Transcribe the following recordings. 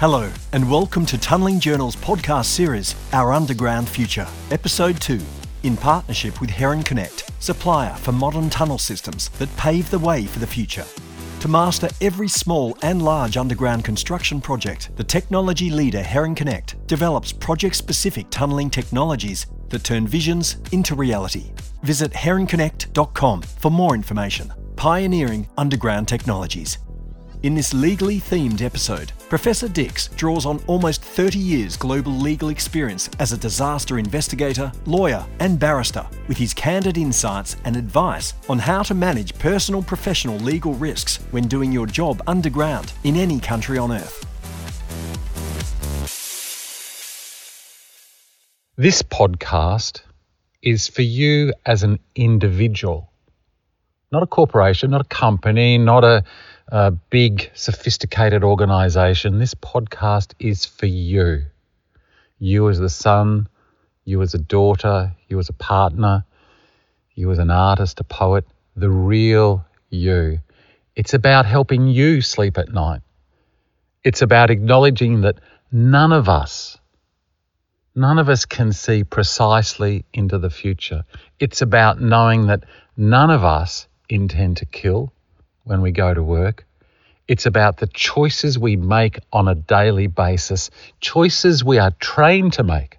Hello, and welcome to Tunnelling Journal's podcast series, Our Underground Future, Episode 2, in partnership with Herrenknecht, supplier for modern tunnel systems that pave the way for the future. To master every small and large underground construction project, the technology leader Herrenknecht develops project specific tunnelling technologies that turn visions into reality. Visit herrenknecht.com for more information. Pioneering underground technologies. In this legally themed episode, Professor Dix draws on almost 30 years global legal experience as a disaster investigator, lawyer, and barrister with his candid insights and advice on how to manage personal professional legal risks when doing your job underground in any country on earth. This podcast is for you as an individual, not a corporation, not a company, not a a big, sophisticated organization. This podcast is for you. You as the son, you as a daughter, you as a partner, you as an artist, a poet, the real you. It's about helping you sleep at night. It's about acknowledging that none of us, none of us can see precisely into the future. It's about knowing that none of us intend to kill when we go to work. It's about the choices we make on a daily basis, choices we are trained to make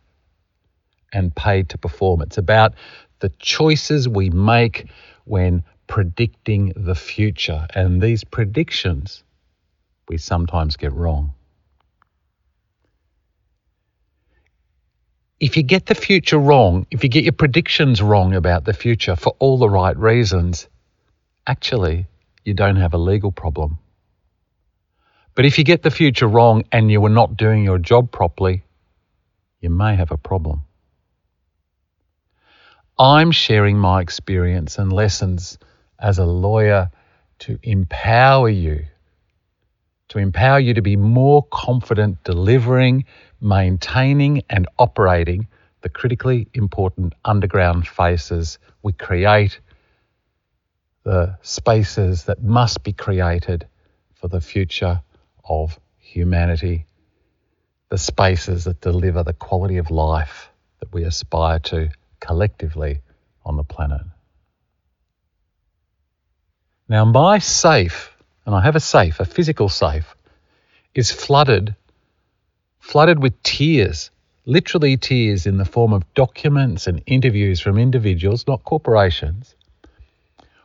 and paid to perform. It's about the choices we make when predicting the future. And these predictions we sometimes get wrong. If you get the future wrong, if you get your predictions wrong about the future for all the right reasons, actually, you don't have a legal problem. But if you get the future wrong and you were not doing your job properly, you may have a problem. I'm sharing my experience and lessons as a lawyer to empower you, to empower you to be more confident delivering, maintaining, and operating the critically important underground faces we create the spaces that must be created for the future of humanity, the spaces that deliver the quality of life that we aspire to collectively on the planet. Now, my safe, and I have a safe, a physical safe, is flooded, flooded with tears, literally tears in the form of documents and interviews from individuals, not corporations,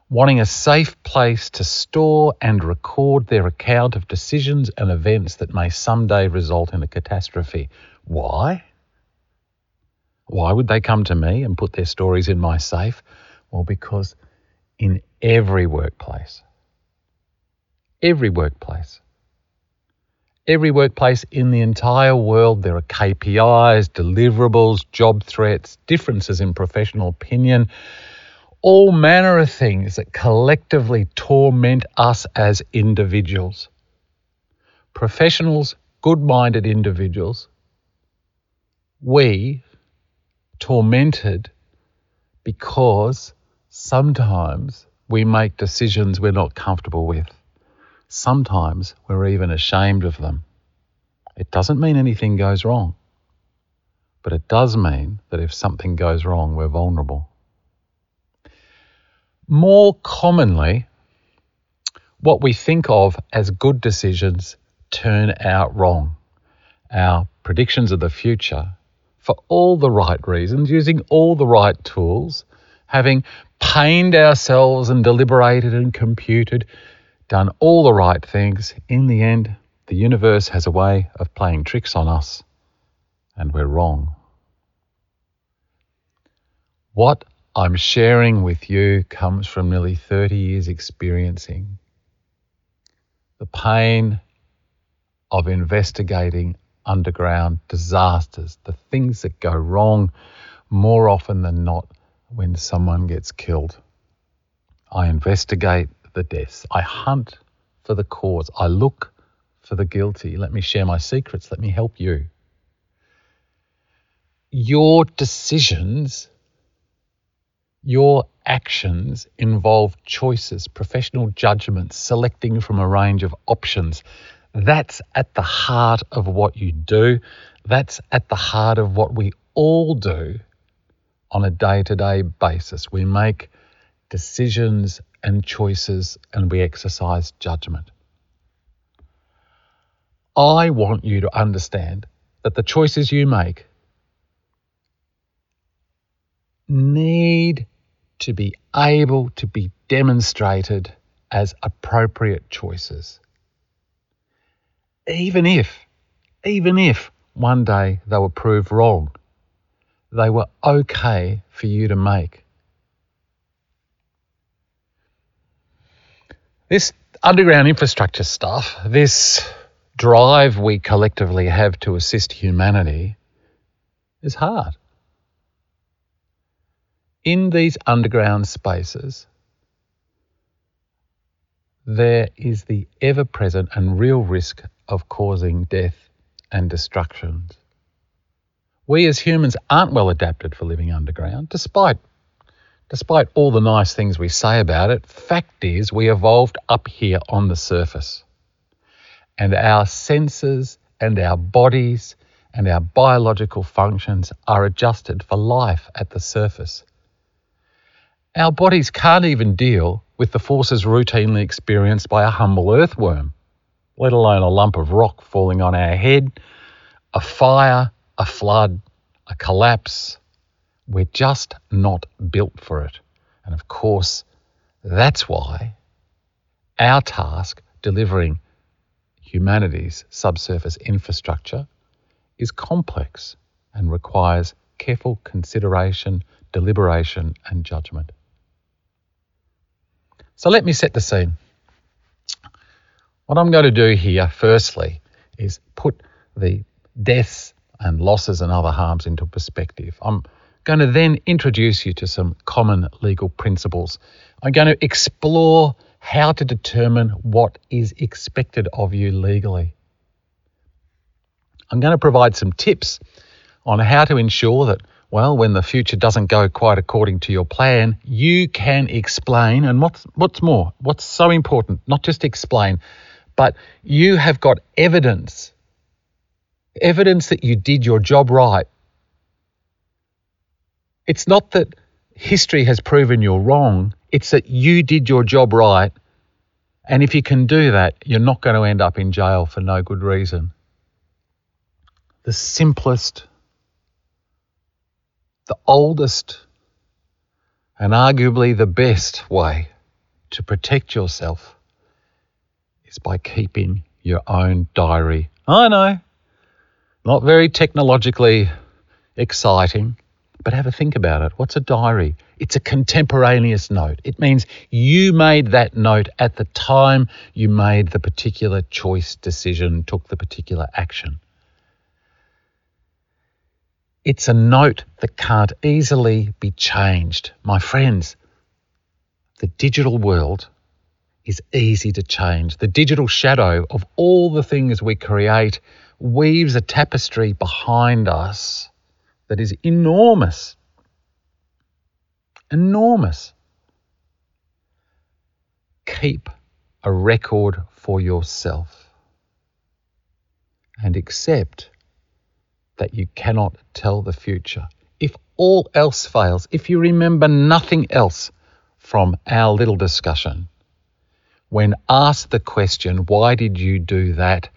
wanting a safe place to store and record their account of decisions and events that may someday result in a catastrophe. Why? Why would they come to me and put their stories in my safe? Well, because in every workplace, every workplace, every workplace in the entire world, there are KPIs, deliverables, job threats, differences in professional opinion all manner of things that collectively torment us as individuals. Professionals, good minded individuals, we tormented because sometimes we make decisions we're not comfortable with. Sometimes we're even ashamed of them. It doesn't mean anything goes wrong, but it does mean that if something goes wrong, we're vulnerable. More commonly, what we think of as good decisions turn out wrong. Our predictions of the future, for all the right reasons, using all the right tools, having pained ourselves and deliberated and computed, done all the right things, in the end, the universe has a way of playing tricks on us, and we're wrong. What I'm sharing with you comes from nearly 30 years experiencing the pain of investigating underground disasters, the things that go wrong more often than not when someone gets killed. I investigate the deaths. I hunt for the cause. I look for the guilty. Let me share my secrets. Let me help you. Your decisions your actions involve choices, professional judgments, selecting from a range of options. That's at the heart of what you do. That's at the heart of what we all do on a day to day basis. We make decisions and choices and we exercise judgment. I want you to understand that the choices you make need to be able to be demonstrated as appropriate choices. Even if, even if one day they were proved wrong, they were okay for you to make. This underground infrastructure stuff, this drive we collectively have to assist humanity, is hard. In these underground spaces, there is the ever present and real risk of causing death and destructions. We as humans aren't well adapted for living underground, despite despite all the nice things we say about it. Fact is, we evolved up here on the surface. And our senses and our bodies and our biological functions are adjusted for life at the surface. Our bodies can't even deal with the forces routinely experienced by a humble earthworm, let alone a lump of rock falling on our head, a fire, a flood, a collapse. We're just not built for it. And of course, that's why our task delivering humanity's subsurface infrastructure is complex and requires careful consideration, deliberation, and judgment. So let me set the scene. What I'm going to do here, firstly, is put the deaths and losses and other harms into perspective. I'm going to then introduce you to some common legal principles. I'm going to explore how to determine what is expected of you legally. I'm going to provide some tips on how to ensure that well, when the future doesn't go quite according to your plan, you can explain. And what's, what's more, what's so important, not just explain, but you have got evidence evidence that you did your job right. It's not that history has proven you're wrong, it's that you did your job right. And if you can do that, you're not going to end up in jail for no good reason. The simplest the oldest and arguably the best way to protect yourself is by keeping your own diary. I know, not very technologically exciting, but have a think about it. What's a diary? It's a contemporaneous note. It means you made that note at the time you made the particular choice, decision, took the particular action. It's a note that can't easily be changed. My friends, the digital world is easy to change. The digital shadow of all the things we create weaves a tapestry behind us that is enormous. Enormous. Keep a record for yourself and accept that you cannot tell the future. If all else fails, if you remember nothing else from our little discussion, when asked the question, why did you do that?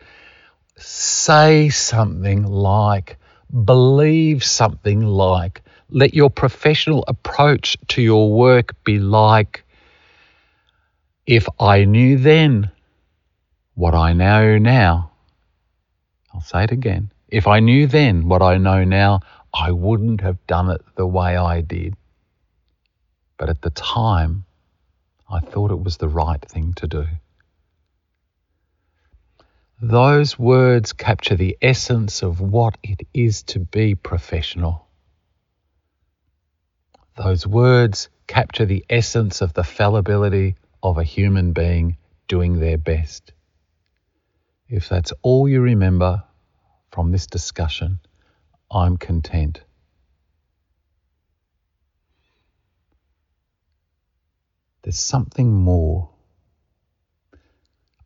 Say something like, believe something like, let your professional approach to your work be like, if I knew then what I know now, I'll say it again. If I knew then what I know now, I wouldn't have done it the way I did. But at the time, I thought it was the right thing to do. Those words capture the essence of what it is to be professional. Those words capture the essence of the fallibility of a human being doing their best. If that's all you remember, from this discussion, I'm content. There's something more.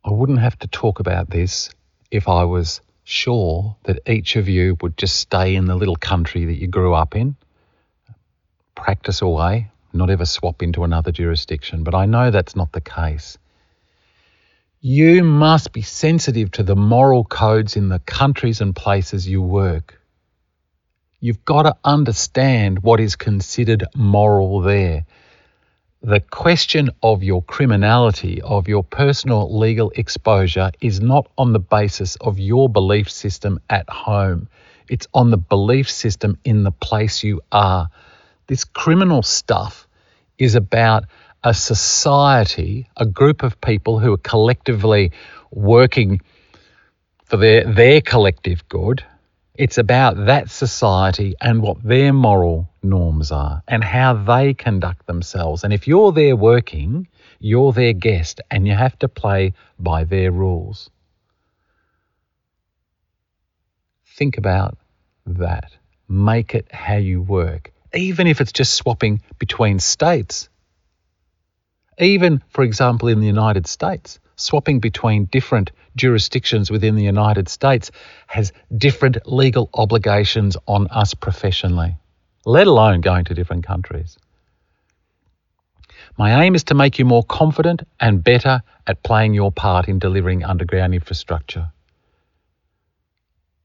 I wouldn't have to talk about this if I was sure that each of you would just stay in the little country that you grew up in, practice away, not ever swap into another jurisdiction. But I know that's not the case. You must be sensitive to the moral codes in the countries and places you work. You've got to understand what is considered moral there the question of your criminality, of your personal legal exposure, is not on the basis of your belief system at home. It's on the belief system in the place you are. This criminal stuff is about a society, a group of people who are collectively working for their, their collective good it's about that society and what their moral norms are and how they conduct themselves. And if you're there working, you're their guest and you have to play by their rules. Think about that. Make it how you work, even if it's just swapping between states. Even, for example, in the United States, swapping between different jurisdictions within the United States has different legal obligations on us professionally, let alone going to different countries. My aim is to make you more confident and better at playing your part in delivering underground infrastructure.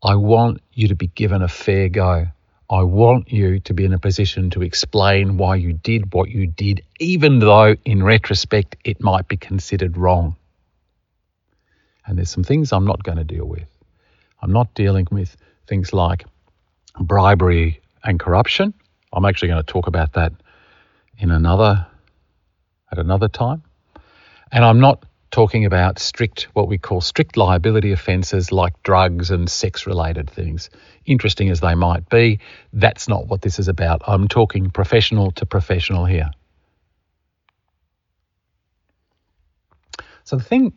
I want you to be given a fair go. I want you to be in a position to explain why you did what you did, even though in retrospect it might be considered wrong. And there's some things I'm not going to deal with. I'm not dealing with things like bribery and corruption. I'm actually going to talk about that in another at another time. And I'm not talking about strict what we call strict liability offences like drugs and sex related things. Interesting as they might be, that's not what this is about. I'm talking professional to professional here. So the thing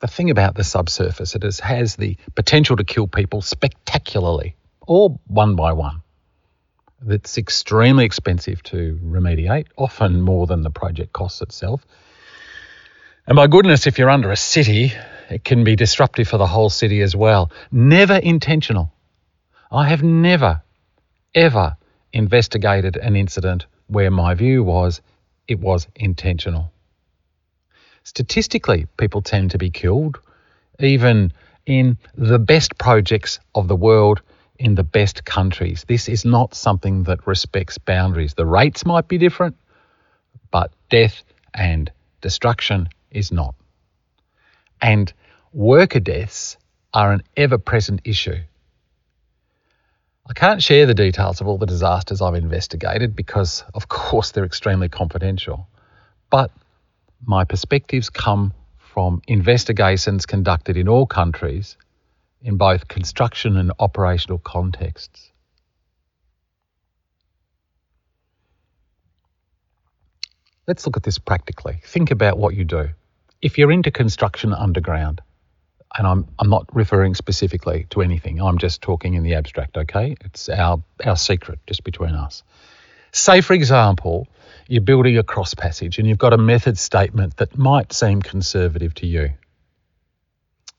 the thing about the subsurface, it is, has the potential to kill people spectacularly, or one by one. It's extremely expensive to remediate, often more than the project costs itself. And my goodness, if you're under a city, it can be disruptive for the whole city as well. Never intentional. I have never, ever investigated an incident where my view was it was intentional. Statistically, people tend to be killed, even in the best projects of the world in the best countries. This is not something that respects boundaries. The rates might be different, but death and destruction is not. And worker deaths are an ever present issue. I can't share the details of all the disasters I've investigated because, of course, they're extremely confidential. But my perspectives come from investigations conducted in all countries in both construction and operational contexts. Let's look at this practically. Think about what you do. If you're into construction underground, and I'm, I'm not referring specifically to anything, I'm just talking in the abstract, okay? It's our, our secret just between us. Say, for example, you're building a cross passage and you've got a method statement that might seem conservative to you.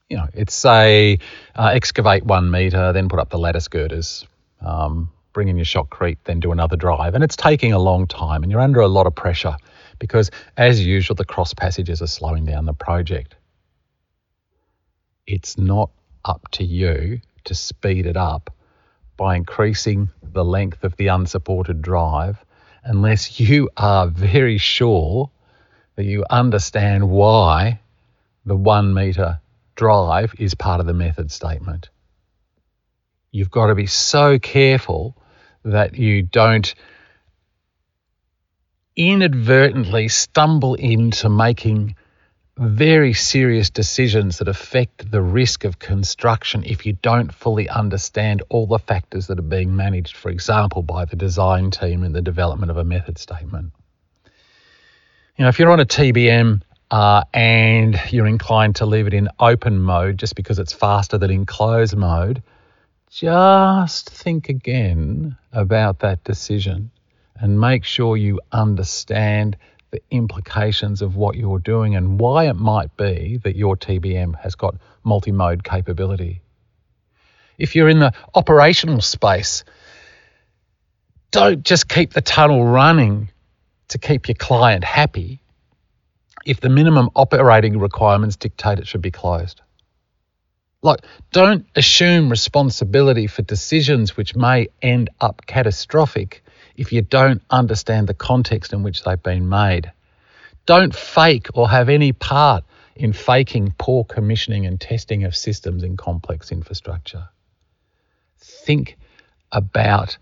You know, it's say uh, excavate one metre, then put up the lattice girders, um, bring in your shotcrete, then do another drive. And it's taking a long time and you're under a lot of pressure because, as usual, the cross passages are slowing down the project. It's not up to you to speed it up by increasing the length of the unsupported drive unless you are very sure that you understand why the one metre drive is part of the method statement. You've got to be so careful that you don't inadvertently stumble into making very serious decisions that affect the risk of construction if you don't fully understand all the factors that are being managed, for example, by the design team in the development of a method statement. You know, if you're on a TBM uh, and you're inclined to leave it in open mode just because it's faster than in closed mode, just think again about that decision and make sure you understand the implications of what you're doing and why it might be that your TBM has got multi mode capability. If you're in the operational space, don't just keep the tunnel running to keep your client happy if the minimum operating requirements dictate it should be closed. Like, don't assume responsibility for decisions which may end up catastrophic if you don't understand the context in which they've been made. Don't fake or have any part in faking poor commissioning and testing of systems in complex infrastructure. Think about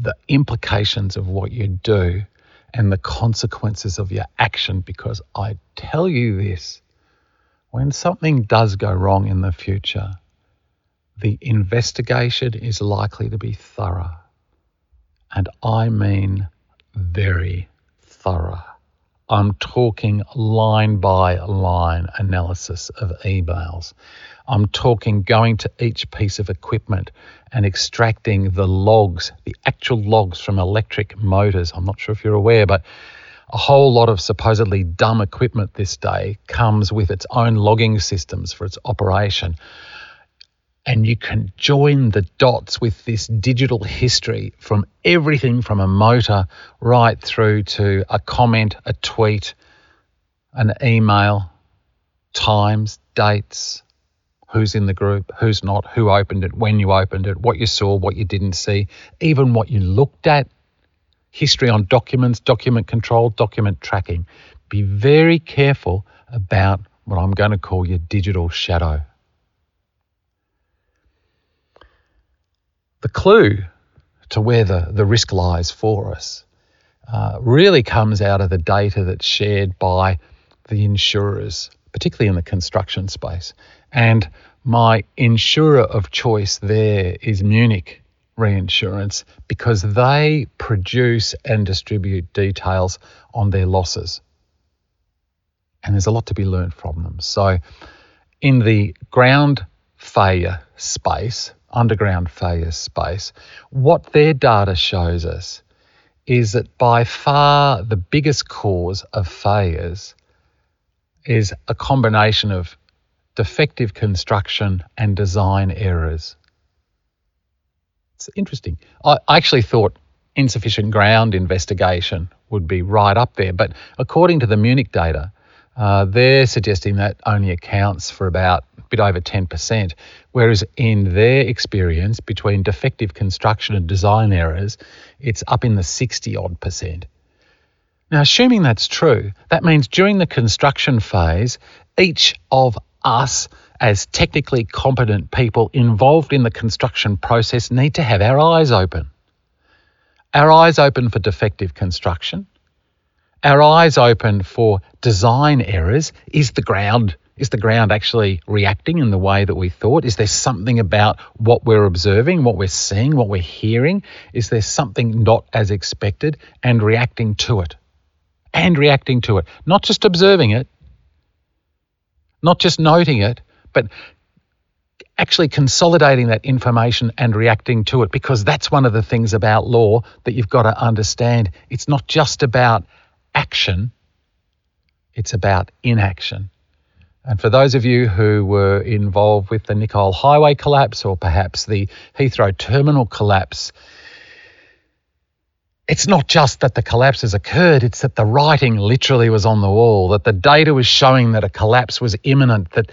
the implications of what you do and the consequences of your action because I tell you this when something does go wrong in the future, the investigation is likely to be thorough. And I mean very thorough. I'm talking line by line analysis of emails. I'm talking going to each piece of equipment and extracting the logs, the actual logs from electric motors. I'm not sure if you're aware, but a whole lot of supposedly dumb equipment this day comes with its own logging systems for its operation and you can join the dots with this digital history from everything from a motor right through to a comment, a tweet, an email, times, dates, who's in the group, who's not, who opened it, when you opened it, what you saw, what you didn't see, even what you looked at, history on documents, document control, document tracking. Be very careful about what I'm going to call your digital shadow. The clue to where the, the risk lies for us uh, really comes out of the data that's shared by the insurers, particularly in the construction space. And my insurer of choice there is Munich Reinsurance because they produce and distribute details on their losses. And there's a lot to be learned from them. So, in the ground failure space, underground failure space, what their data shows us is that by far the biggest cause of failures is a combination of defective construction and design errors. It's interesting. I actually thought insufficient ground investigation would be right up there, but according to the Munich data, uh, they're suggesting that only accounts for about bit over 10%, whereas in their experience, between defective construction and design errors, it's up in the 60 odd percent. Now, assuming that's true, that means during the construction phase, each of us as technically competent people involved in the construction process need to have our eyes open. Our eyes open for defective construction, our eyes open for design errors. Is the ground is the ground actually reacting in the way that we thought? Is there something about what we're observing, what we're seeing, what we're hearing? Is there something not as expected and reacting to it? And reacting to it, not just observing it, not just noting it, but actually consolidating that information and reacting to it because that's one of the things about law that you've got to understand. It's not just about action, it's about inaction. And for those of you who were involved with the Nicoll Highway collapse or perhaps the Heathrow Terminal collapse, it's not just that the collapse has occurred, it's that the writing literally was on the wall, that the data was showing that a collapse was imminent, that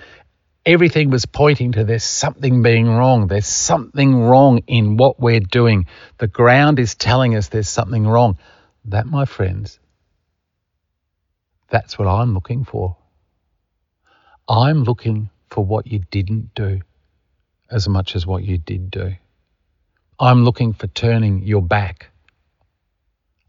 everything was pointing to there's something being wrong. There's something wrong in what we're doing. The ground is telling us there's something wrong. That, my friends, that's what I'm looking for. I'm looking for what you didn't do as much as what you did do. I'm looking for turning your back.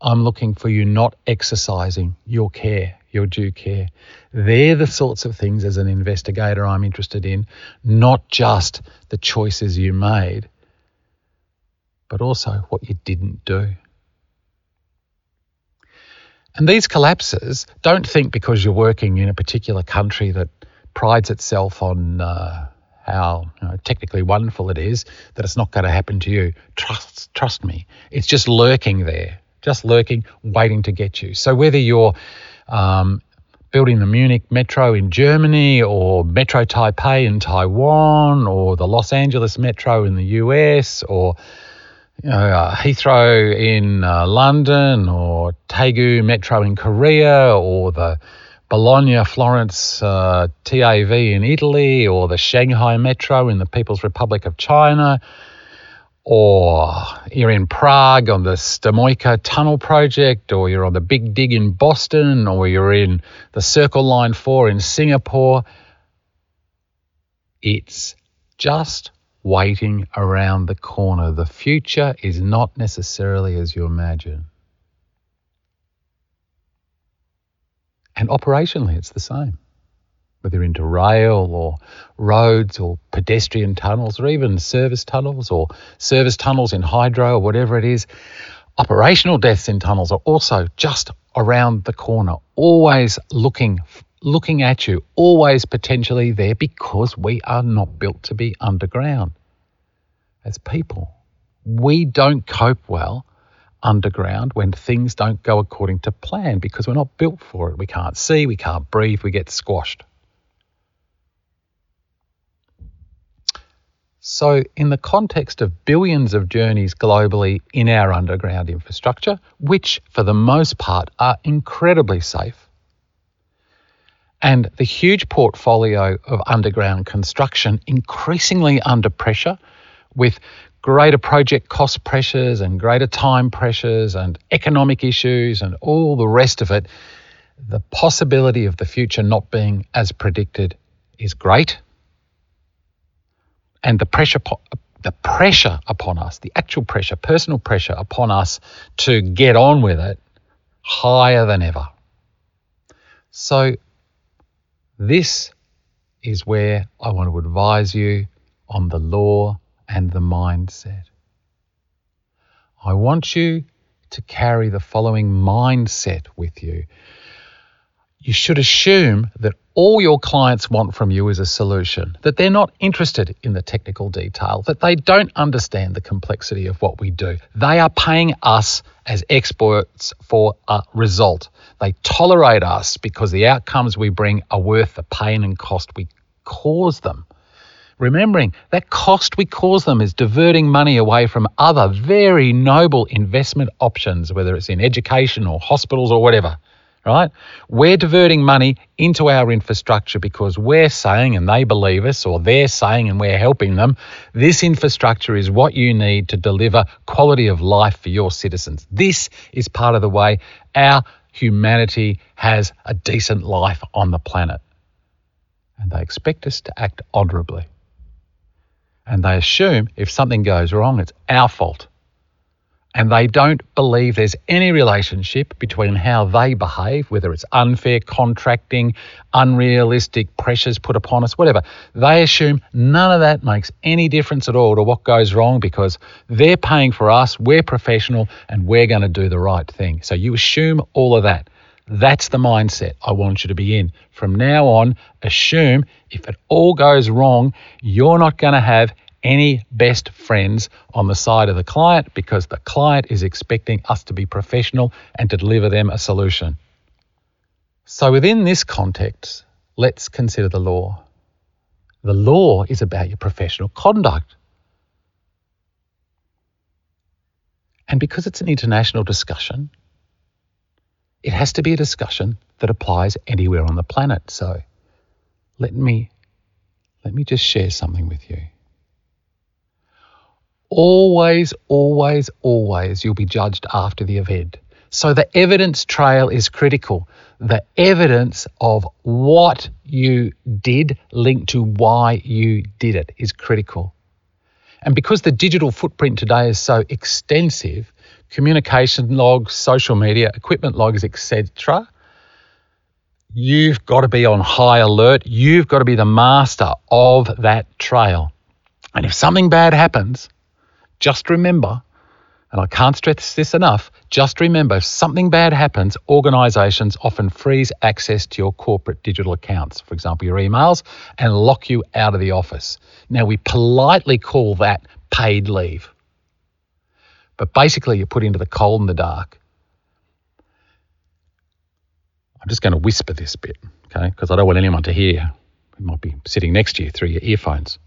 I'm looking for you not exercising your care, your due care. They're the sorts of things as an investigator I'm interested in, not just the choices you made, but also what you didn't do. And these collapses, don't think because you're working in a particular country that prides itself on uh, how you know, technically wonderful it is that it's not going to happen to you. Trust, trust me, it's just lurking there just lurking, waiting to get you. So whether you're um, building the Munich Metro in Germany or Metro Taipei in Taiwan or the Los Angeles Metro in the US or you know, uh, Heathrow in uh, London or Daegu Metro in Korea or the Bologna Florence uh, TAV in Italy or the Shanghai Metro in the People's Republic of China or you're in Prague on the Stromovka Tunnel project, or you're on the Big Dig in Boston, or you're in the Circle Line 4 in Singapore, it's just waiting around the corner. The future is not necessarily as you imagine. And operationally, it's the same whether into rail or roads or pedestrian tunnels or even service tunnels or service tunnels in hydro or whatever it is. Operational deaths in tunnels are also just around the corner, always looking looking at you, always potentially there because we are not built to be underground. As people, we don't cope well underground when things don't go according to plan because we're not built for it. We can't see, we can't breathe, we get squashed. So, in the context of billions of journeys globally in our underground infrastructure, which for the most part are incredibly safe, and the huge portfolio of underground construction increasingly under pressure with greater project cost pressures and greater time pressures and economic issues and all the rest of it, the possibility of the future not being as predicted is great and the pressure the pressure upon us, the actual pressure, personal pressure upon us to get on with it, higher than ever. So, this is where I want to advise you on the law and the mindset. I want you to carry the following mindset with you. You should assume that all your clients want from you is a solution, that they're not interested in the technical detail, that they don't understand the complexity of what we do. They are paying us as experts for a result. They tolerate us because the outcomes we bring are worth the pain and cost we cause them. Remembering that cost we cause them is diverting money away from other very noble investment options, whether it's in education or hospitals or whatever right? We're diverting money into our infrastructure because we're saying, and they believe us, or they're saying, and we're helping them, this infrastructure is what you need to deliver quality of life for your citizens. This is part of the way our humanity has a decent life on the planet. And they expect us to act honourably. And they assume if something goes wrong, it's our fault and they don't believe there's any relationship between how they behave, whether it's unfair contracting, unrealistic pressures put upon us, whatever. They assume none of that makes any difference at all to what goes wrong because they're paying for us, we're professional, and we're going to do the right thing. So you assume all of that. That's the mindset I want you to be in. From now on, assume if it all goes wrong, you're not going to have any best friends on the side of the client because the client is expecting us to be professional and to deliver them a solution. So, within this context, let's consider the law. The law is about your professional conduct. And because it's an international discussion, it has to be a discussion that applies anywhere on the planet. So let me let me just share something with you always, always, always you'll be judged after the event. So the evidence trail is critical. The evidence of what you did linked to why you did it is critical. And because the digital footprint today is so extensive, communication logs, social media, equipment logs, etc., you've got to be on high alert. You've got to be the master of that trail. And if something bad happens, just remember, and I can't stress this enough, just remember if something bad happens, organizations often freeze access to your corporate digital accounts, for example, your emails, and lock you out of the office. Now, we politely call that paid leave. But basically, you're put into the cold and the dark. I'm just going to whisper this bit, okay, because I don't want anyone to hear. Who might be sitting next to you through your earphones.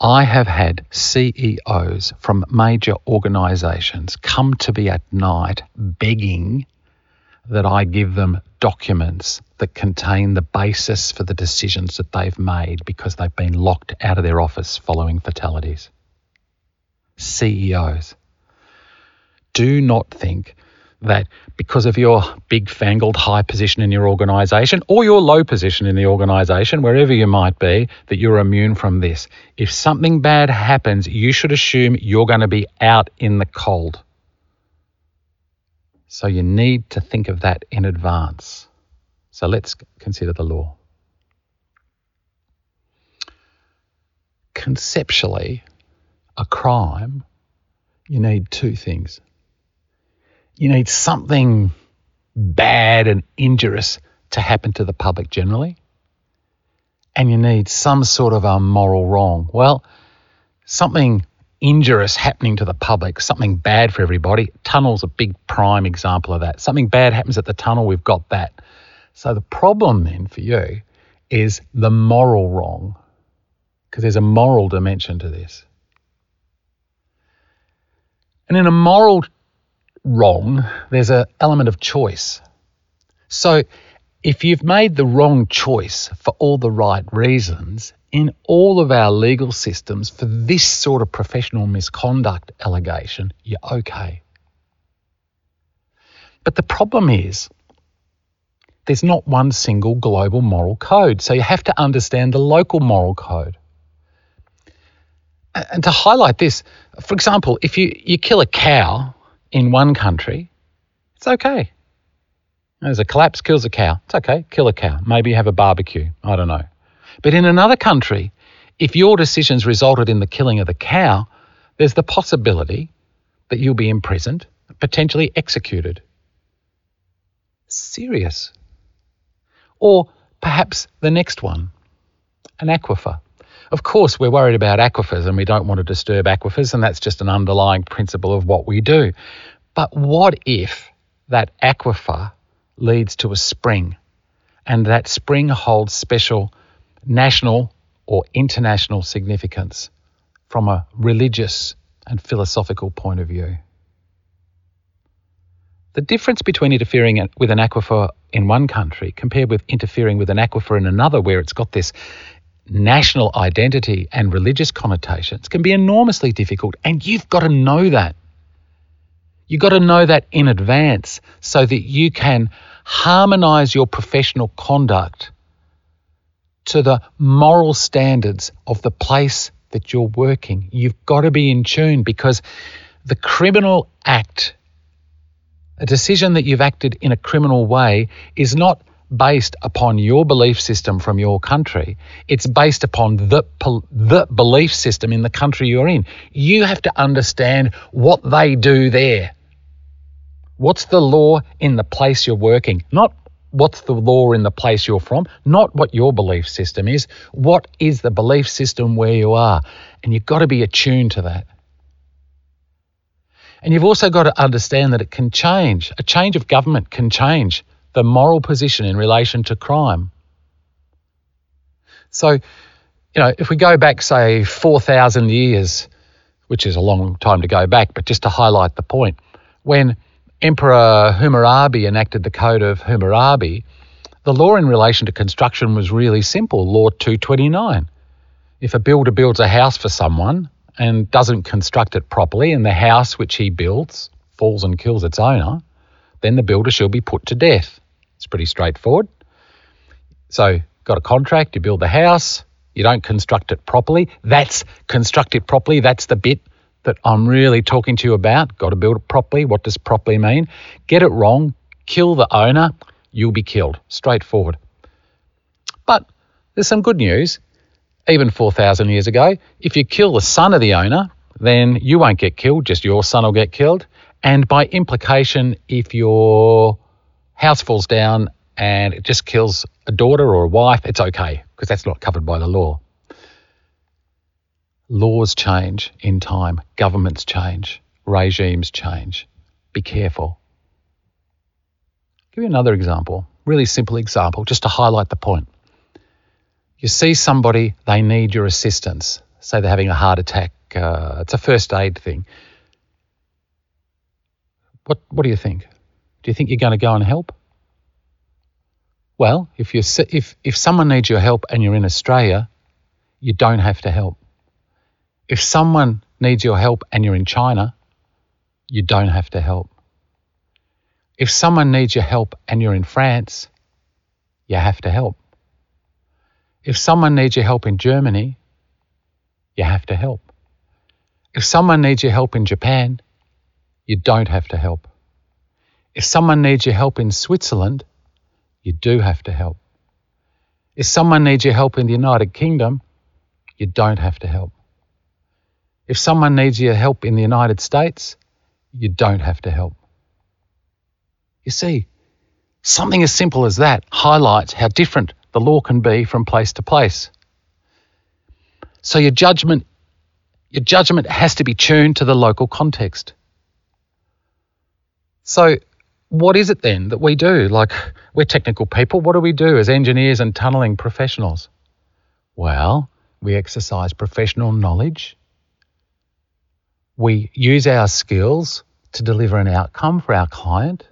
I have had CEOs from major organizations come to me at night begging that I give them documents that contain the basis for the decisions that they've made because they've been locked out of their office following fatalities. CEOs. Do not think that because of your big fangled high position in your organization or your low position in the organization, wherever you might be, that you're immune from this. If something bad happens, you should assume you're going to be out in the cold. So you need to think of that in advance. So let's consider the law. Conceptually, a crime, you need two things you need something bad and injurious to happen to the public generally, and you need some sort of a moral wrong. Well, something injurious happening to the public, something bad for everybody. Tunnel's a big prime example of that. Something bad happens at the tunnel, we've got that. So the problem then for you is the moral wrong, because there's a moral dimension to this. And in a moral wrong, there's an element of choice. So if you've made the wrong choice for all the right reasons, in all of our legal systems, for this sort of professional misconduct allegation, you're okay. But the problem is, there's not one single global moral code. So you have to understand the local moral code. And to highlight this, for example, if you, you kill a cow in one country, it's okay. There's a collapse, kills a cow. It's okay, kill a cow. Maybe you have a barbecue. I don't know. But in another country, if your decisions resulted in the killing of the cow, there's the possibility that you'll be imprisoned, potentially executed. Serious. Or perhaps the next one, an aquifer. Of course, we're worried about aquifers and we don't want to disturb aquifers, and that's just an underlying principle of what we do. But what if that aquifer leads to a spring and that spring holds special national or international significance from a religious and philosophical point of view? The difference between interfering with an aquifer in one country compared with interfering with an aquifer in another, where it's got this national identity and religious connotations can be enormously difficult. And you've got to know that. You've got to know that in advance so that you can harmonize your professional conduct to the moral standards of the place that you're working. You've got to be in tune because the criminal act, a decision that you've acted in a criminal way, is not based upon your belief system from your country. It's based upon the, the belief system in the country you're in. You have to understand what they do there. What's the law in the place you're working? Not what's the law in the place you're from, not what your belief system is. What is the belief system where you are? And you've got to be attuned to that. And you've also got to understand that it can change. A change of government can change the moral position in relation to crime. So, you know, if we go back, say, 4,000 years, which is a long time to go back, but just to highlight the point, when Emperor Hammurabi enacted the Code of Hammurabi, the law in relation to construction was really simple Law 229. If a builder builds a house for someone and doesn't construct it properly, and the house which he builds falls and kills its owner, then the builder shall be put to death. It's pretty straightforward. So, got a contract, you build the house, you don't construct it properly. That's construct it properly. That's the bit that I'm really talking to you about. Got to build it properly. What does properly mean? Get it wrong, kill the owner, you'll be killed. Straightforward. But there's some good news. Even 4,000 years ago, if you kill the son of the owner, then you won't get killed, just your son will get killed. And by implication, if your house falls down and it just kills a daughter or a wife, it's okay because that's not covered by the law. Laws change in time, governments change, regimes change. Be careful. give you another example, really simple example, just to highlight the point. You see somebody, they need your assistance. Say they're having a heart attack. Uh, it's a first aid thing. What, what do you think? Do you think you're going to go and help? Well, if, you if, if someone needs your help and you're in Australia, you don't have to help. If someone needs your help and you're in China, you don't have to help. If someone needs your help and you're in France, you have to help. If someone needs your help in Germany, you have to help. If someone needs your help in Japan, you don't have to help. If someone needs your help in Switzerland, you do have to help. If someone needs your help in the United Kingdom, you don't have to help. If someone needs your help in the United States, you don't have to help. You see, something as simple as that highlights how different the law can be from place to place. So your judgment your judgment has to be tuned to the local context. So what is it then that we do? Like we're technical people, what do we do as engineers and tunneling professionals? Well, we exercise professional knowledge. We use our skills to deliver an outcome for our client.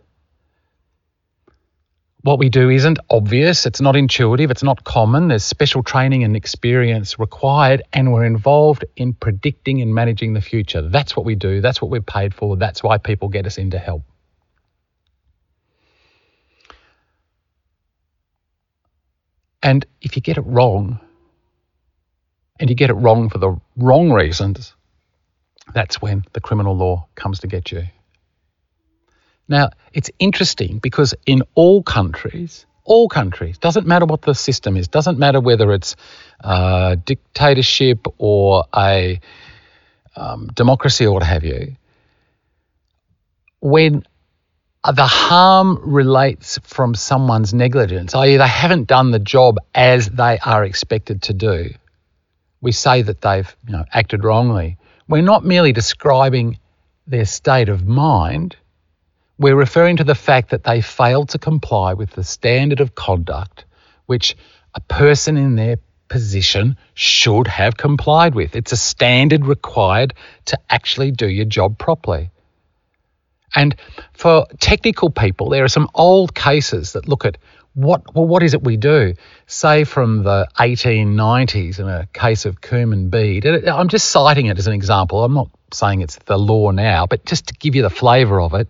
What we do isn't obvious, it's not intuitive, it's not common. There's special training and experience required, and we're involved in predicting and managing the future. That's what we do, that's what we're paid for, that's why people get us in to help. And if you get it wrong, and you get it wrong for the wrong reasons, that's when the criminal law comes to get you. Now, it's interesting because in all countries, all countries, doesn't matter what the system is, doesn't matter whether it's a dictatorship or a um, democracy or what have you, when Uh, the harm relates from someone's negligence, i.e., they haven't done the job as they are expected to do, we say that they've you know, acted wrongly. We're not merely describing their state of mind, we're referring to the fact that they failed to comply with the standard of conduct which a person in their position should have complied with. It's a standard required to actually do your job properly. And for technical people, there are some old cases that look at what well, what is it we do? Say from the 1890s in a case of Coombe Bede. I'm just citing it as an example. I'm not saying it's the law now, but just to give you the flavour of it.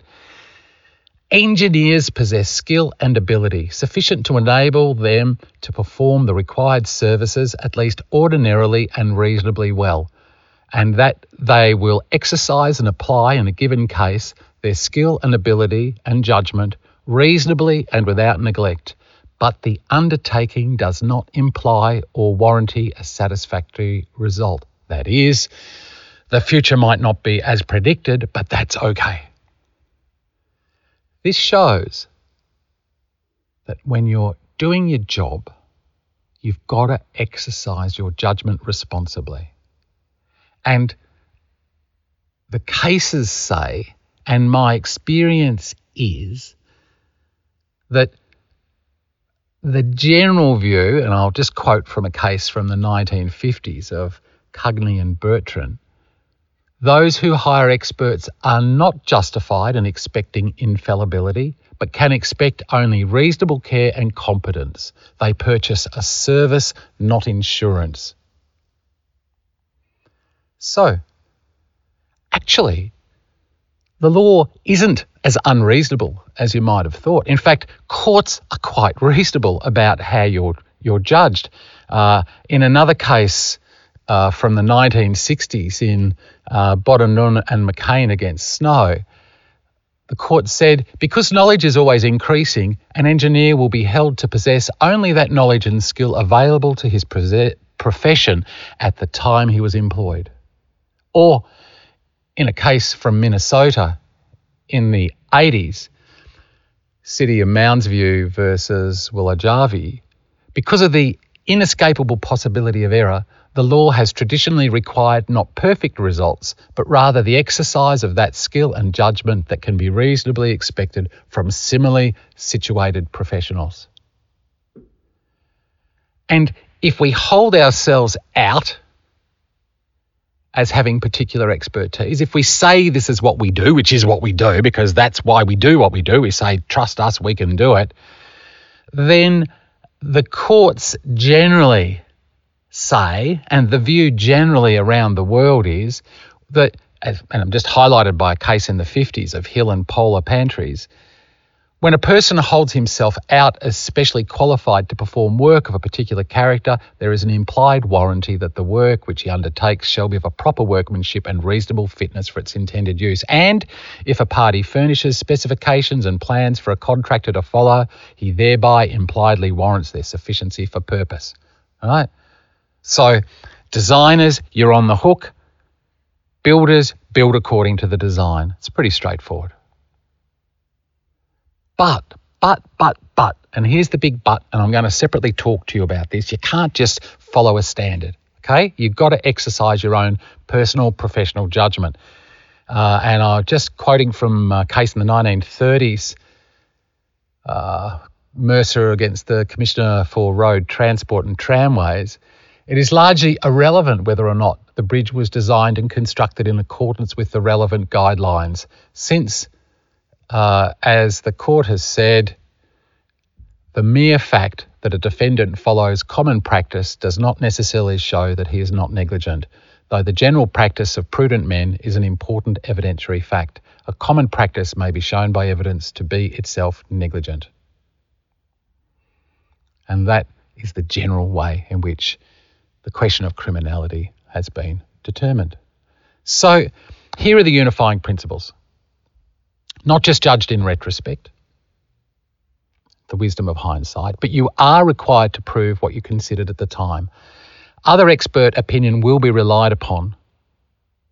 Engineers possess skill and ability sufficient to enable them to perform the required services at least ordinarily and reasonably well, and that they will exercise and apply in a given case their skill and ability and judgment reasonably and without neglect. But the undertaking does not imply or warranty a satisfactory result. That is, the future might not be as predicted, but that's okay. This shows that when you're doing your job, you've got to exercise your judgment responsibly. And the cases say, and my experience is, that the general view, and I'll just quote from a case from the 1950s of Gagne and Bertran, those who hire experts are not justified in expecting infallibility, but can expect only reasonable care and competence. They purchase a service, not insurance. So, actually, the law isn't as unreasonable as you might have thought. In fact, courts are quite reasonable about how you're, you're judged. Uh, in another case, uh, from the 1960s in uh, Bodenun and McCain against Snow, the court said because knowledge is always increasing, an engineer will be held to possess only that knowledge and skill available to his profession at the time he was employed. Or in a case from Minnesota in the 80s, City of Mounds View versus Walijarvi, because of the inescapable possibility of error, the law has traditionally required not perfect results, but rather the exercise of that skill and judgment that can be reasonably expected from similarly situated professionals. And if we hold ourselves out as having particular expertise, if we say this is what we do, which is what we do, because that's why we do what we do, we say, trust us, we can do it, then the courts generally say, and the view generally around the world is that, and I'm just highlighted by a case in the 50s of Hill and Polar Pantries, when a person holds himself out as specially qualified to perform work of a particular character, there is an implied warranty that the work which he undertakes shall be of a proper workmanship and reasonable fitness for its intended use. And if a party furnishes specifications and plans for a contractor to follow, he thereby impliedly warrants their sufficiency for purpose. All right? So, designers, you're on the hook. Builders, build according to the design. It's pretty straightforward. But, but, but, but, and here's the big but, and I'm going to separately talk to you about this. You can't just follow a standard, okay? You've got to exercise your own personal professional judgment. Uh, and I'm just quoting from a case in the 1930s, uh, Mercer against the Commissioner for Road Transport and Tramways. It is largely irrelevant whether or not the bridge was designed and constructed in accordance with the relevant guidelines, since uh, as the court has said, the mere fact that a defendant follows common practice does not necessarily show that he is not negligent, though the general practice of prudent men is an important evidentiary fact. A common practice may be shown by evidence to be itself negligent. And that is the general way in which the question of criminality has been determined. So, here are the unifying principles not just judged in retrospect, the wisdom of hindsight, but you are required to prove what you considered at the time. Other expert opinion will be relied upon.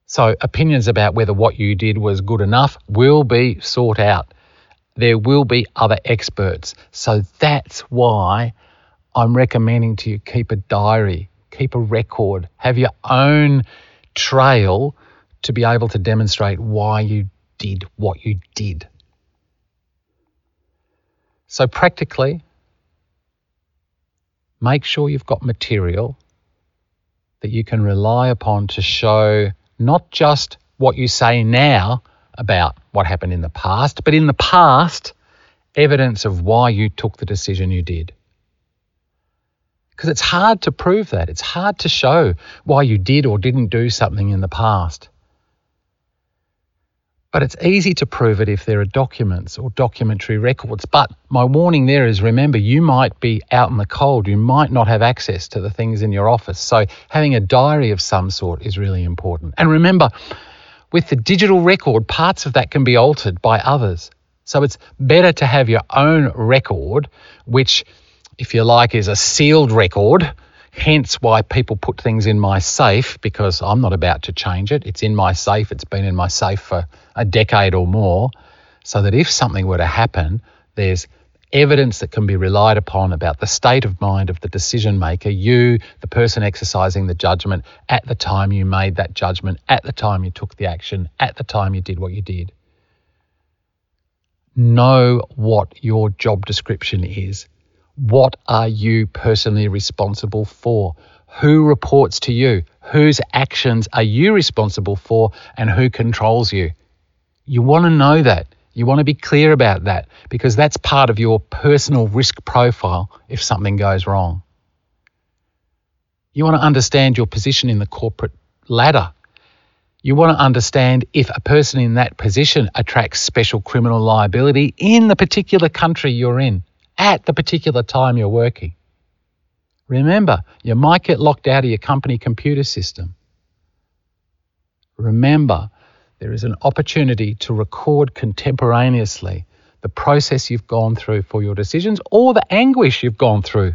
So, opinions about whether what you did was good enough will be sought out. There will be other experts. So, that's why I'm recommending to you keep a diary, keep a record, have your own trail to be able to demonstrate why you did what you did. So, practically, make sure you've got material that you can rely upon to show not just what you say now about what happened in the past, but in the past, evidence of why you took the decision you did. Because it's hard to prove that. It's hard to show why you did or didn't do something in the past. But it's easy to prove it if there are documents or documentary records. But my warning there is remember, you might be out in the cold. You might not have access to the things in your office. So having a diary of some sort is really important. And remember, with the digital record, parts of that can be altered by others. So it's better to have your own record, which, if you like, is a sealed record Hence why people put things in my safe because I'm not about to change it. It's in my safe. It's been in my safe for a decade or more. So that if something were to happen, there's evidence that can be relied upon about the state of mind of the decision maker, you, the person exercising the judgment at the time you made that judgment, at the time you took the action, at the time you did what you did. Know what your job description is what are you personally responsible for? Who reports to you? Whose actions are you responsible for? And who controls you? You want to know that. You want to be clear about that because that's part of your personal risk profile if something goes wrong. You want to understand your position in the corporate ladder. You want to understand if a person in that position attracts special criminal liability in the particular country you're in at the particular time you're working. Remember, you might get locked out of your company computer system. Remember, there is an opportunity to record contemporaneously the process you've gone through for your decisions or the anguish you've gone through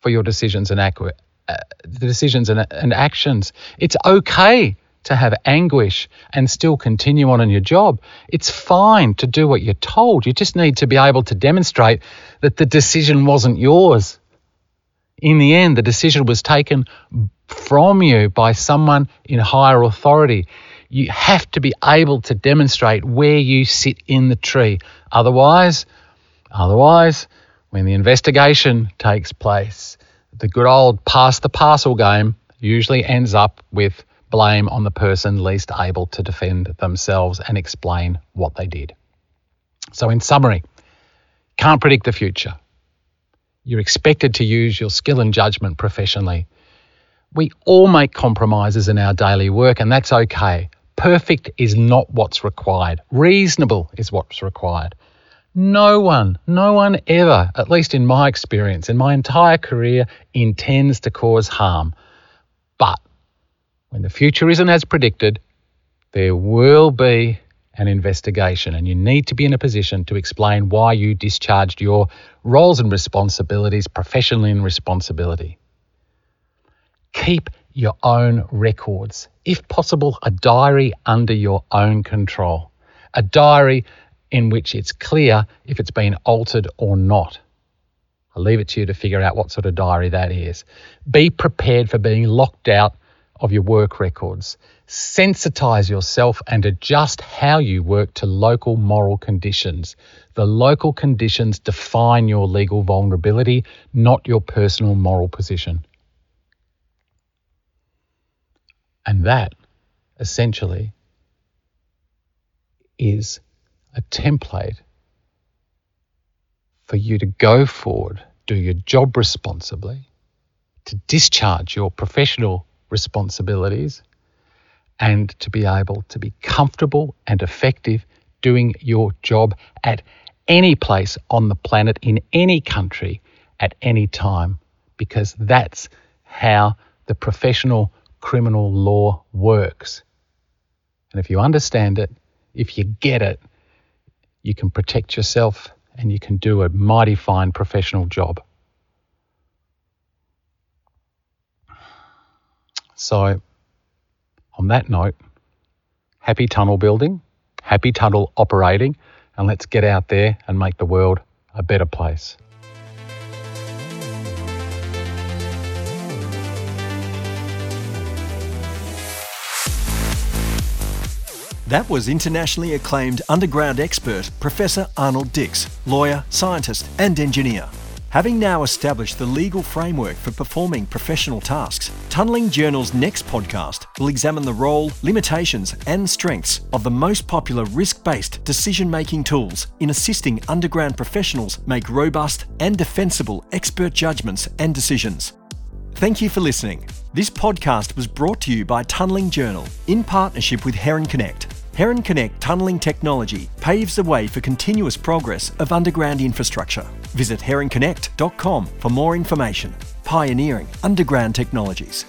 for your decisions and, uh, decisions and, and actions. It's okay to have anguish and still continue on in your job. It's fine to do what you're told. You just need to be able to demonstrate that the decision wasn't yours. In the end, the decision was taken from you by someone in higher authority. You have to be able to demonstrate where you sit in the tree. Otherwise, otherwise, when the investigation takes place, the good old pass the parcel game usually ends up with blame on the person least able to defend themselves and explain what they did. So, in summary, can't predict the future. You're expected to use your skill and judgment professionally. We all make compromises in our daily work, and that's okay. Perfect is not what's required, reasonable is what's required. No one, no one ever, at least in my experience, in my entire career, intends to cause harm. But when the future isn't as predicted, there will be an investigation, and you need to be in a position to explain why you discharged your roles and responsibilities professionally and responsibility. Keep your own records, if possible, a diary under your own control, a diary in which it's clear if it's been altered or not. I'll leave it to you to figure out what sort of diary that is. Be prepared for being locked out of your work records. Sensitize yourself and adjust how you work to local moral conditions. The local conditions define your legal vulnerability, not your personal moral position. And that essentially is a template for you to go forward, do your job responsibly, to discharge your professional responsibilities, and to be able to be comfortable and effective doing your job at any place on the planet, in any country, at any time, because that's how the professional criminal law works. And if you understand it, if you get it, you can protect yourself and you can do a mighty fine professional job. So, on that note, happy tunnel building, happy tunnel operating, and let's get out there and make the world a better place. That was internationally acclaimed underground expert Professor Arnold Dix, lawyer, scientist, and engineer. Having now established the legal framework for performing professional tasks, Tunnelling Journal's next podcast will examine the role, limitations, and strengths of the most popular risk based decision making tools in assisting underground professionals make robust and defensible expert judgments and decisions. Thank you for listening. This podcast was brought to you by Tunnelling Journal in partnership with Herrenknecht. Heron Connect tunneling technology paves the way for continuous progress of underground infrastructure. Visit herrenknecht.com for more information. Pioneering underground technologies.